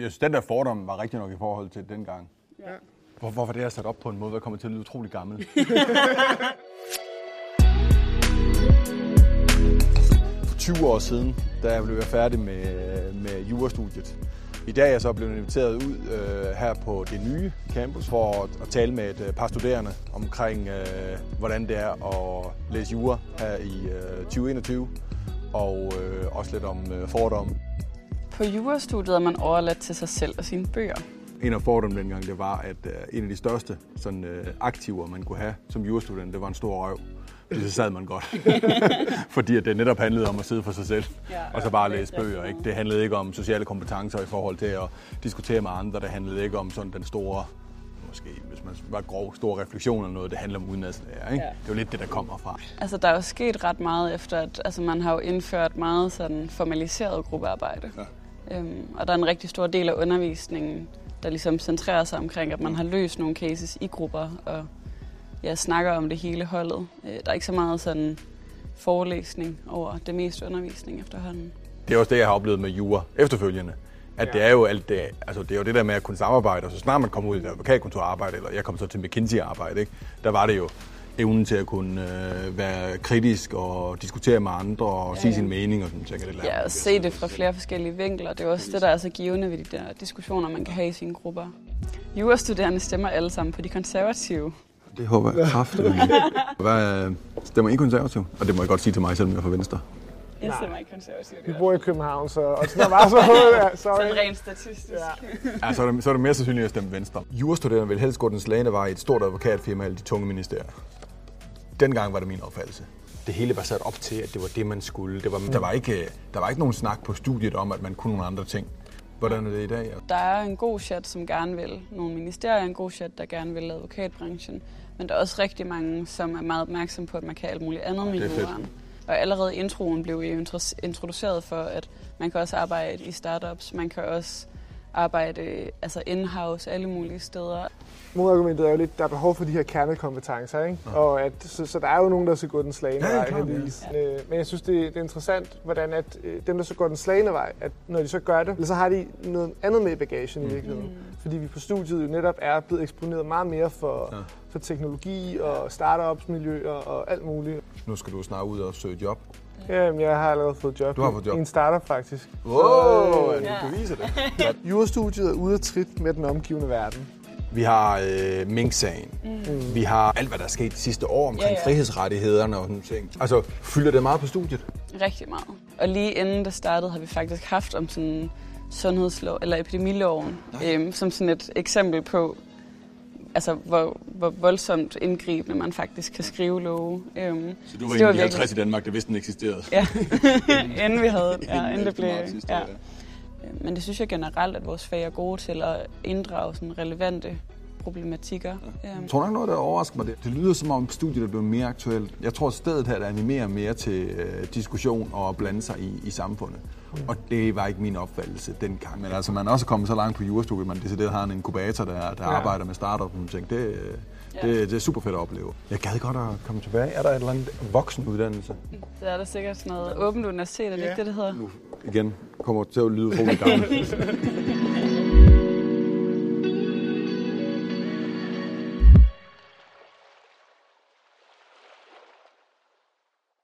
Jeg synes, den der fordom var rigtig nok i forhold til dengang. Ja. Hvor, hvorfor det er sat op på en måde, der kommer til at lyde utrolig gammel. For 20 år siden, da jeg blev færdig med, med jurastudiet. I dag er jeg så blevet inviteret ud øh, her på det nye campus for at, at tale med et øh, par studerende omkring, øh, hvordan det er at læse jura her i øh, 2021, og øh, også lidt om øh, fordomme. På jurastudiet er man overladt til sig selv og sine bøger. En af fordommene dengang, det var, at øh, en af de største sådan, øh, aktiver, man kunne have som jurastudent, det var en stor røv. Fordi så sad man godt. Fordi at det netop handlede om at sidde for sig selv, ja, og så bare læse bøger. Ikke? Det handlede ikke om sociale kompetencer i forhold til at diskutere med andre. Det handlede ikke om sådan den store, måske hvis man var grov, store refleksion eller noget. Det handler om udenadslærer. Ikke? Ja. Det er jo lidt det, der kommer fra. Altså, der er jo sket ret meget efter, at altså, man har jo indført meget sådan formaliseret gruppearbejde. Ja. Øhm, og der er en rigtig stor del af undervisningen, der ligesom centrerer sig omkring, at man har løst nogle cases i grupper, og jeg snakker om det hele holdet. Øh, der er ikke så meget sådan forelæsning over det meste undervisning efterhånden. Det er også det, jeg har oplevet med jura efterfølgende. At ja. det er jo alt det, altså det er jo det der med at kunne samarbejde, og så snart man kommer ud i et advokatkontorarbejde, eller jeg kom så til McKinsey-arbejde, ikke? der var det jo evnen til at kunne øh, være kritisk og diskutere med andre og ja, sige sin mening og sådan ting. Det ja, og se det fra flere forskellige vinkler. Det er også det, der er så givende ved de der diskussioner, man kan have i sine grupper. Jurastuderende stemmer alle sammen på de konservative. Det håber jeg kraftigt. Hvad stemmer I konservativ? Og det må jeg godt sige til mig, selvom jeg er fra Venstre. Jeg stemmer ikke konservativt. Vi bor i København, så og så der var så ja, Sådan rent statistisk. Ja. ja, så, er det, så er det mere sandsynligt at stemme Venstre. Jurastuderende vil helst gå den slagende vej i et stort advokatfirma eller de tunge ministerier. Dengang var det min opfattelse. Det hele var sat op til, at det var det, man skulle. Det var, der, var ikke, der var ikke nogen snak på studiet om, at man kunne nogle andre ting. Hvordan er det i dag? Der er en god chat, som gerne vil nogle ministerier, en god chat, der gerne vil advokatbranchen. Men der er også rigtig mange, som er meget opmærksom på, at man kan alt muligt andet med juraen. Og allerede introen blev jo introduceret for, at man kan også arbejde i startups, man kan også arbejde altså in-house alle mulige steder. Modargumentet er jo lidt, der er behov for de her kernekompetencer, ikke? Ja. Og at, så, så, der er jo nogen, der skal gå den slagende ja, vej, heldigvis. Ja. Øh, men jeg synes, det, det er interessant, hvordan at øh, dem, der så går den slagende vej, at når de så gør det, så har de noget andet med i bagagen mm. i virkeligheden. Mm. Fordi vi på studiet jo netop er blevet eksponeret meget mere for, ja. for teknologi og startups-miljøer og alt muligt. Nu skal du snart ud og søge job. Jamen, jeg har allerede fået job, du har fået job. i en startup faktisk. Wow, så, øh, ja. du beviser det. Jurastudiet er ude at trit med den omgivende verden. Vi har øh, Mink-sagen. Mm. Vi har alt, hvad der er sket de sidste år omkring ja, ja. frihedsrettighederne og sådan ting. Altså, fylder det meget på studiet? Rigtig meget. Og lige inden det startede, har vi faktisk haft om sådan sundhedslov, eller epidemiloven, øhm, som sådan et eksempel på, altså, hvor, hvor voldsomt indgribende man faktisk kan skrive love. Øhm, så du var en af de 50 i Danmark, der vidste, den eksisterede? Ja, inden vi havde ja, inden det blev... Ja. Men det synes jeg generelt, at vores fag er gode til at inddrage sådan relevante problematikker. Ja. Jeg tror nok noget, der overrasker mig. Det, det lyder som om studiet er blevet mere aktuelt. Jeg tror, at stedet her der animerer mere til øh, diskussion og at blande sig i, i samfundet. Mm. Og det var ikke min opfattelse dengang. Men altså, man er også kommet så langt på jurastudiet, man decideret har en inkubator, der, der ja. arbejder med startup og ting. Det, ja. det, det er super fedt at opleve. Jeg gad godt at komme tilbage. Er der et eller andet voksenuddannelse? Det er der sikkert sådan noget åbent universitet, er det ja. ikke det, det hedder? Nu igen kommer til at lyde utroligt gammelt.